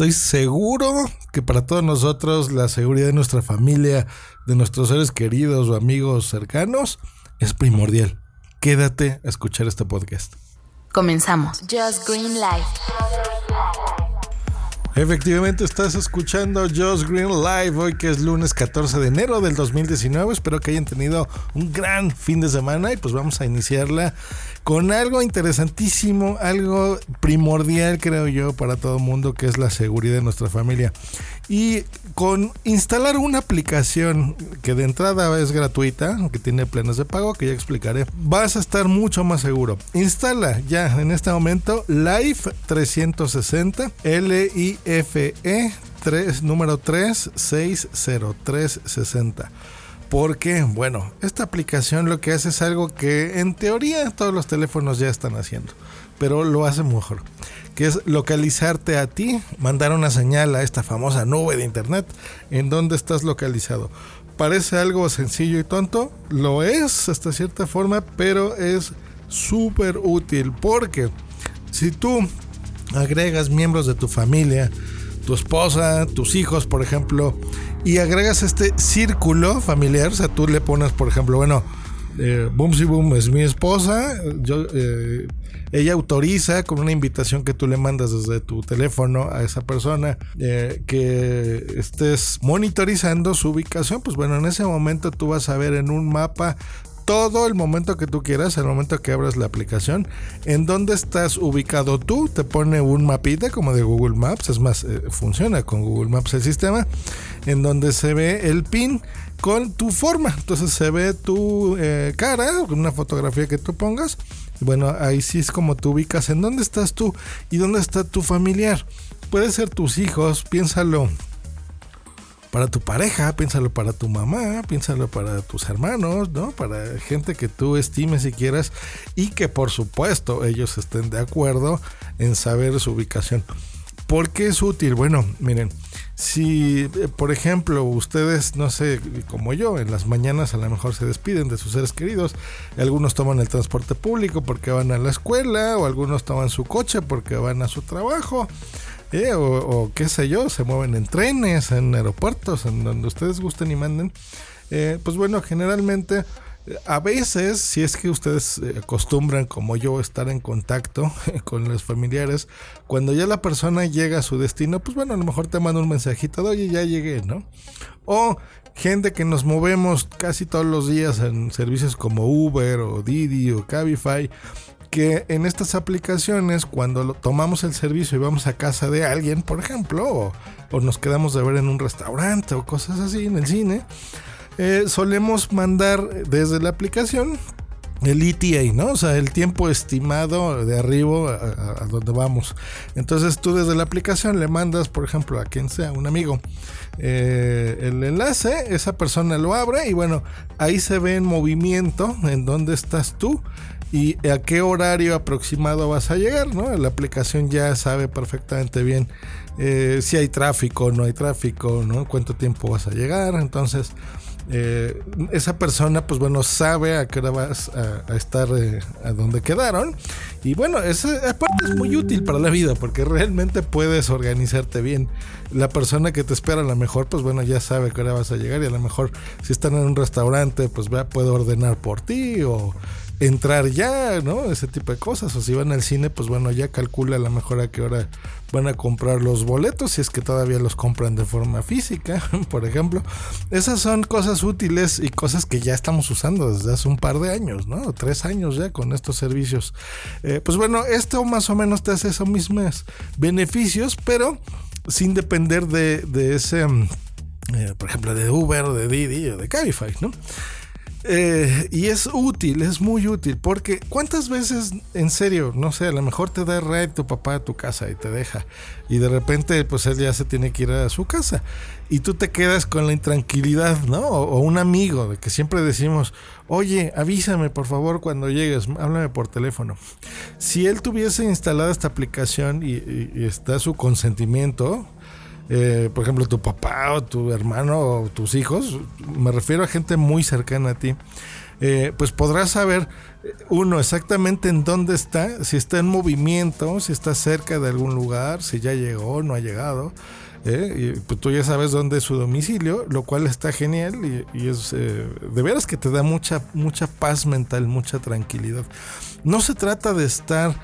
estoy seguro que para todos nosotros la seguridad de nuestra familia, de nuestros seres queridos o amigos cercanos, es primordial. Quédate a escuchar este podcast. Comenzamos. Just Green Life. Efectivamente, estás escuchando Just Green Live hoy que es lunes 14 de enero del 2019. Espero que hayan tenido un gran fin de semana y pues vamos a iniciarla con algo interesantísimo, algo primordial creo yo para todo el mundo que es la seguridad de nuestra familia. Y con instalar una aplicación que de entrada es gratuita, que tiene planes de pago, que ya explicaré, vas a estar mucho más seguro. Instala ya en este momento Life 360, L-I-F-E 3, número 360360. Porque, bueno, esta aplicación lo que hace es algo que en teoría todos los teléfonos ya están haciendo, pero lo hace mejor, que es localizarte a ti, mandar una señal a esta famosa nube de internet en donde estás localizado. Parece algo sencillo y tonto, lo es hasta cierta forma, pero es súper útil porque si tú agregas miembros de tu familia, tu esposa, tus hijos, por ejemplo, y agregas este círculo familiar, o sea, tú le pones, por ejemplo, bueno, eh, Boom si Boom es mi esposa, yo, eh, ella autoriza con una invitación que tú le mandas desde tu teléfono a esa persona eh, que estés monitorizando su ubicación, pues bueno, en ese momento tú vas a ver en un mapa todo el momento que tú quieras, el momento que abras la aplicación, en dónde estás ubicado tú, te pone un mapita como de Google Maps, es más, eh, funciona con Google Maps el sistema, en donde se ve el pin con tu forma, entonces se ve tu eh, cara, con una fotografía que tú pongas, bueno, ahí sí es como tú ubicas en dónde estás tú y dónde está tu familiar. Puede ser tus hijos, piénsalo para tu pareja, piénsalo para tu mamá, piénsalo para tus hermanos, ¿no? Para gente que tú estimes y quieras y que por supuesto ellos estén de acuerdo en saber su ubicación. ¿Por qué es útil? Bueno, miren, si eh, por ejemplo ustedes, no sé, como yo, en las mañanas a lo mejor se despiden de sus seres queridos, algunos toman el transporte público porque van a la escuela o algunos toman su coche porque van a su trabajo eh, o, qué sé yo, se mueven en trenes, en aeropuertos, en donde ustedes gusten y manden. Eh, pues bueno, generalmente, a veces, si es que ustedes eh, acostumbran, como yo, estar en contacto con los familiares, cuando ya la persona llega a su destino, pues bueno, a lo mejor te manda un mensajito de, oye, ya llegué, ¿no? O gente que nos movemos casi todos los días en servicios como Uber o Didi o Cabify que en estas aplicaciones, cuando tomamos el servicio y vamos a casa de alguien, por ejemplo, o, nos quedamos de ver en un restaurante o cosas así en el cine, eh, solemos mandar desde la aplicación el ETA, ¿no? O sea, el tiempo estimado de arriba a, donde vamos. Entonces tú desde la aplicación le mandas, por ejemplo, a quien sea, un amigo, eh, el enlace, esa persona lo abre y bueno, ahí se ve en movimiento en dónde estás tú y a qué horario aproximado vas a llegar, ¿no? La aplicación ya sabe perfectamente bien eh, si hay tráfico o no hay tráfico, ¿no? Cuánto tiempo vas a llegar, entonces eh, esa persona, pues bueno, sabe a qué hora vas a, estar eh, a donde quedaron. Y bueno, esa parte es muy útil para la vida porque realmente puedes organizarte bien. La persona que te espera a lo mejor, pues bueno, ya sabe a qué hora vas a llegar y a lo mejor si están en un restaurante, pues puede ordenar por ti o entrar ya, ¿no? Ese tipo de cosas. O si van al cine, pues bueno, ya calcula a lo mejor a qué hora van a comprar los boletos, si es que todavía los compran de forma física, por ejemplo. Esas son cosas útiles y cosas que ya estamos usando desde hace un par de años, ¿no? Tres años ya con estos servicios. Eh, pues bueno, esto más o menos te hace esos mismos beneficios, pero sin depender de, ese, mm, eh, por ejemplo, de Uber, de Didi o de Cabify, ¿no? Eh, y es útil, es muy útil, porque ¿cuántas veces, en serio, no sé, a lo mejor te da red tu papá a tu casa y te deja, y de repente, pues él ya se tiene que ir a su casa, y tú te quedas con la intranquilidad, ¿no? O, un amigo, de que siempre decimos, oye, avísame por favor cuando llegues, háblame por teléfono. Si él tuviese instalada esta aplicación y está su consentimiento, eh, por ejemplo, tu papá o tu hermano o tus hijos, me refiero a gente muy cercana a ti, eh, pues podrás saber eh, uno exactamente en dónde está, si está en movimiento, si está cerca de algún lugar, si ya llegó, no ha llegado. ¿eh? y pues tú ya sabes dónde es su domicilio, lo cual está genial y, es de veras que te da mucha, mucha paz mental, mucha tranquilidad. No se trata de estar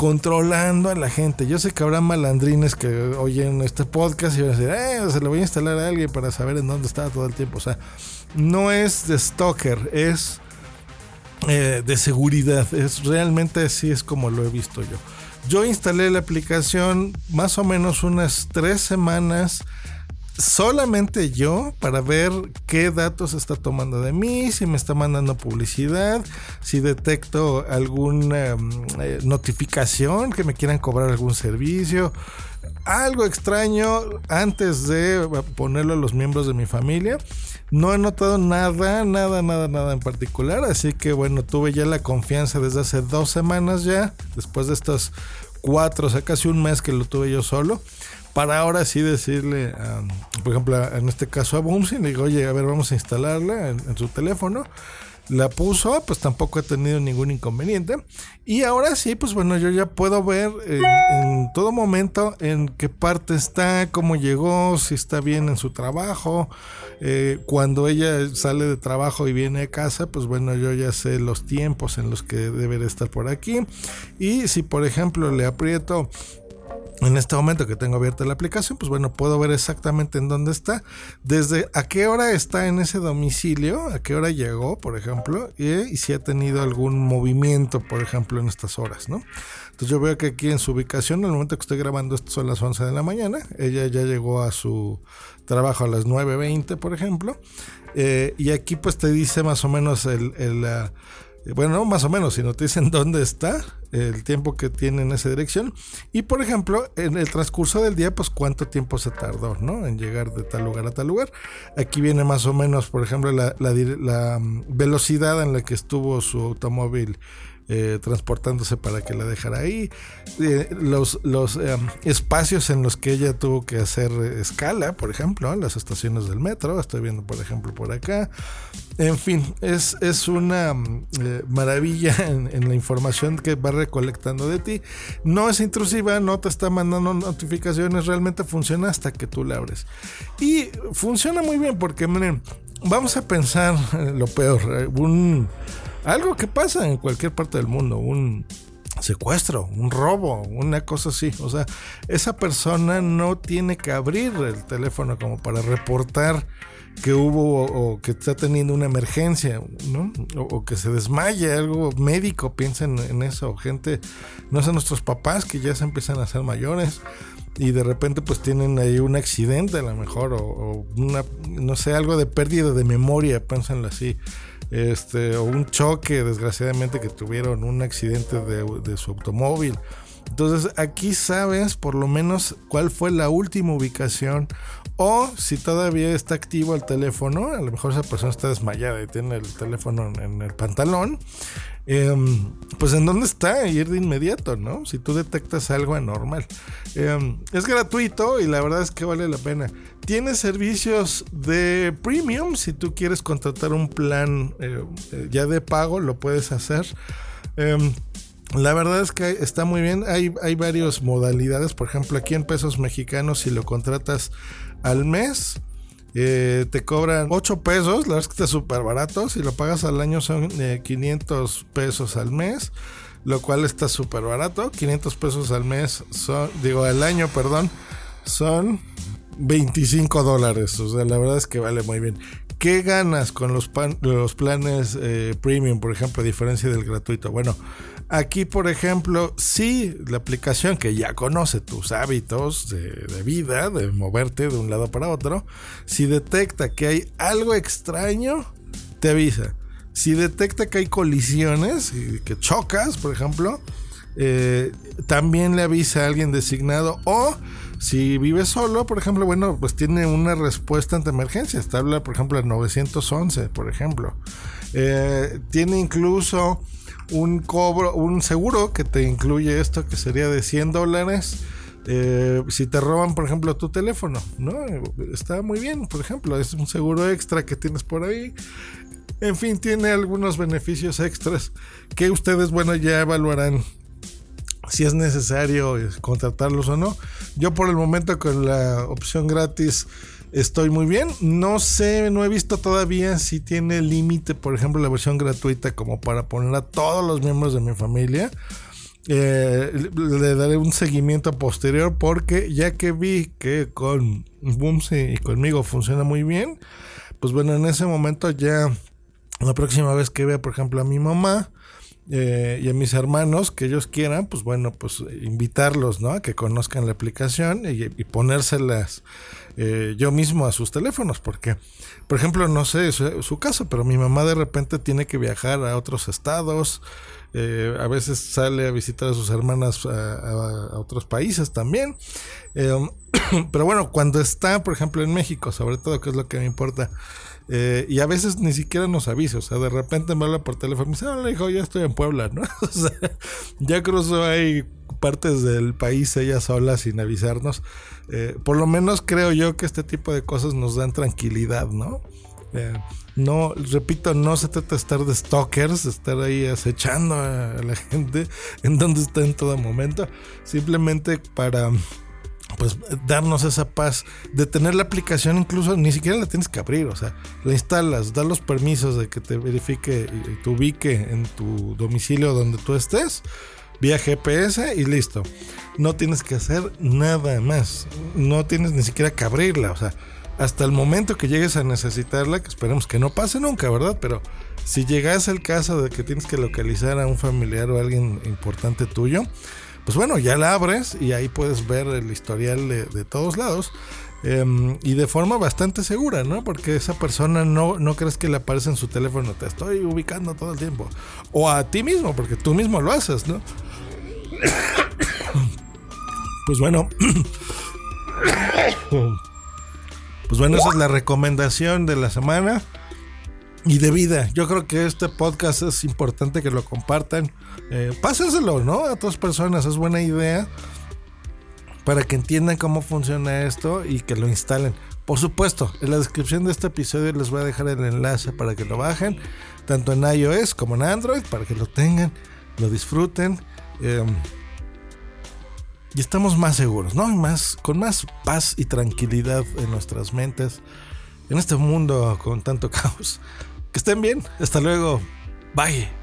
controlando a la gente. Yo sé que habrá malandrines que oyen este podcast y van a decir, eh, se lo voy a instalar a alguien para saber en dónde está todo el tiempo. O sea, no es de stalker, es eh, de seguridad. Es realmente así es como lo he visto yo. Yo instalé la aplicación más o menos unas tres semanas solamente yo para ver qué datos está tomando de mí, si me está mandando publicidad, si detecto alguna mm, eh, notificación que me quieran cobrar algún servicio, algo extraño antes de ponerlo a los miembros de mi familia. No he notado nada, nada, nada, nada en particular. Así que bueno, tuve ya la confianza desde hace dos semanas ya, después de estos cuatro, o sea, casi un mes que lo tuve yo solo para ahora sí decirle, por ejemplo, en este caso a Boomsy, le digo, oye, a ver, vamos a instalarla en, su teléfono. La puso, pues tampoco ha tenido ningún inconveniente. Y ahora sí, pues bueno, yo ya puedo ver en, todo momento en qué parte está, cómo llegó, si está bien en su trabajo. Eh, cuando ella sale de trabajo y viene a casa, pues bueno, yo ya sé los tiempos en los que debe estar por aquí. Y si por ejemplo le aprieto en este momento que tengo abierta la aplicación, pues bueno, puedo ver exactamente en dónde está, desde a qué hora está en ese domicilio, a qué hora llegó, por ejemplo, y, si ha tenido algún movimiento, por ejemplo, en estas horas, ¿no? Entonces yo veo que aquí en su ubicación, en el momento que estoy grabando esto son las 11 de la mañana, ella ya llegó a su trabajo a las 9.20, por ejemplo, eh, y aquí pues te dice más o menos el... el bueno, más o menos, si no te dicen dónde está, el tiempo que tiene en esa dirección. Y por ejemplo, en el transcurso del día, pues cuánto tiempo se tardó, ¿no? En llegar de tal lugar a tal lugar. Aquí viene más o menos, por ejemplo, la, mm, velocidad en la que estuvo su automóvil eh, transportándose para que la dejara ahí, eh, los, los eh, espacios en los que ella tuvo que hacer escala, por ejemplo, las estaciones del metro, estoy viendo por ejemplo por acá, en fin, es, es una maravilla en, la información que va recolectando de ti, no es intrusiva, no te está mandando notificaciones, realmente funciona hasta que tú la abres. Y funciona muy bien porque, miren, vamos a pensar lo peor, un algo que pasa en cualquier parte del mundo, un secuestro, un robo, una cosa así. O sea, esa persona no tiene que abrir el teléfono como para reportar que hubo o que está teniendo una emergencia, ¿no? O, que se desmaye, algo médico, piensen en eso. Gente, no sé, nuestros papás que ya se empiezan a hacer mayores y de repente pues tienen ahí un accidente a lo mejor o, una, no sé, algo de pérdida de memoria, piénsenlo así este, o un choque, desgraciadamente, que tuvieron un accidente de, su automóvil. Entonces aquí sabes por lo menos cuál fue la última ubicación o si todavía está activo el teléfono, a lo mejor esa persona está desmayada y tiene el teléfono en el pantalón. Em, pues en dónde está, ir de inmediato, ¿no? Si tú detectas algo anormal. Em, es gratuito y la verdad es que vale la pena. Tiene servicios de premium, si tú quieres contratar un plan eh, eh, ya de pago, lo puedes hacer. La verdad es que está muy bien. Hay, hay varias modalidades. Por ejemplo, aquí en pesos mexicanos, si lo contratas al mes, eh, te cobran 8 pesos, la verdad es que está súper barato. Si lo pagas al año son 500 eh, pesos al mes, lo cual está súper barato. 500 pesos al mes son, digo, al año, perdón, son 25 dólares. O sea, la verdad es que vale muy bien. ¿Qué ganas con los, los planes eh, premium, por ejemplo, a diferencia del gratuito? Bueno, Aquí, por ejemplo, si la aplicación que ya conoce tus hábitos de, vida, de moverte de un lado para otro, si detecta que hay algo extraño, te avisa. Si detecta que hay colisiones, y que chocas, por ejemplo, eh, también le avisa a alguien designado o si vive solo, por ejemplo, bueno, pues tiene una respuesta ante emergencias. Te habla, por ejemplo, el 911, por ejemplo. Eh, tiene incluso un cobro, un seguro que te incluye esto que sería de 100 dólares. Eh, si te roban, por ejemplo, tu teléfono, ¿no? Está muy bien, por ejemplo, es un seguro extra que tienes por ahí. En fin, tiene algunos beneficios extras que ustedes, bueno, ya evaluarán si es necesario contratarlos o no. Yo por el momento con la opción gratis estoy muy bien. No sé, no he visto todavía si tiene límite, por ejemplo, la versión gratuita como para poner a todos los miembros de mi familia. Eh, le daré un seguimiento posterior porque ya que vi que con Boomsy y conmigo funciona muy bien, pues bueno, en ese momento ya la próxima vez que vea, por ejemplo, a mi mamá, eh, y a mis hermanos que ellos quieran, pues bueno, pues invitarlos, ¿no? A que conozcan la aplicación y, ponérselas eh, yo mismo a sus teléfonos, porque, por ejemplo, no sé su, caso, pero mi mamá de repente tiene que viajar a otros estados, eh, a veces sale a visitar a sus hermanas a, otros países también. pero bueno, cuando está, por ejemplo, en México, sobre todo, que es lo que me importa, eh, y a veces ni siquiera nos avisa, o sea, de repente me habla por teléfono y me dice, hola hijo, ya estoy en Puebla, ¿no? o sea, ya cruzó ahí partes del país ella sola sin avisarnos. Eh, por lo menos creo yo que este tipo de cosas nos dan tranquilidad, ¿no? Eh, no, repito, no se trata de estar de stalkers, de estar ahí acechando a la gente en donde está en todo momento, simplemente para pues darnos esa paz de tener la aplicación incluso ni siquiera la tienes que abrir, o sea, la instalas, da los permisos de que te verifique y te ubique en tu domicilio donde tú estés vía GPS y listo. No tienes que hacer nada más. No tienes ni siquiera que abrirla, o sea, hasta el momento que llegues a necesitarla, que esperemos que no pase nunca, ¿verdad? Pero si llegase el caso de que tienes que localizar a un familiar o alguien importante tuyo, pues bueno, ya la abres y ahí puedes ver el historial de, todos lados. Em, y de forma bastante segura, ¿no? Porque esa persona no, no crees que le aparece en su teléfono, te estoy ubicando todo el tiempo. O a ti mismo, porque tú mismo lo haces, ¿no? Pues bueno. Pues bueno, esa es la recomendación de la semana y de vida. Yo creo que este podcast es importante que lo compartan. Eh, pásenselo, ¿no? A otras personas, es buena idea para que entiendan cómo funciona esto y que lo instalen. Por supuesto, en la descripción de este episodio les voy a dejar el enlace para que lo bajen, tanto en iOS como en Android, para que lo tengan, lo disfruten. Em, y estamos más seguros, ¿no? más, con más paz y tranquilidad en nuestras mentes, en este mundo con tanto caos. Que estén bien. Hasta luego. Bye.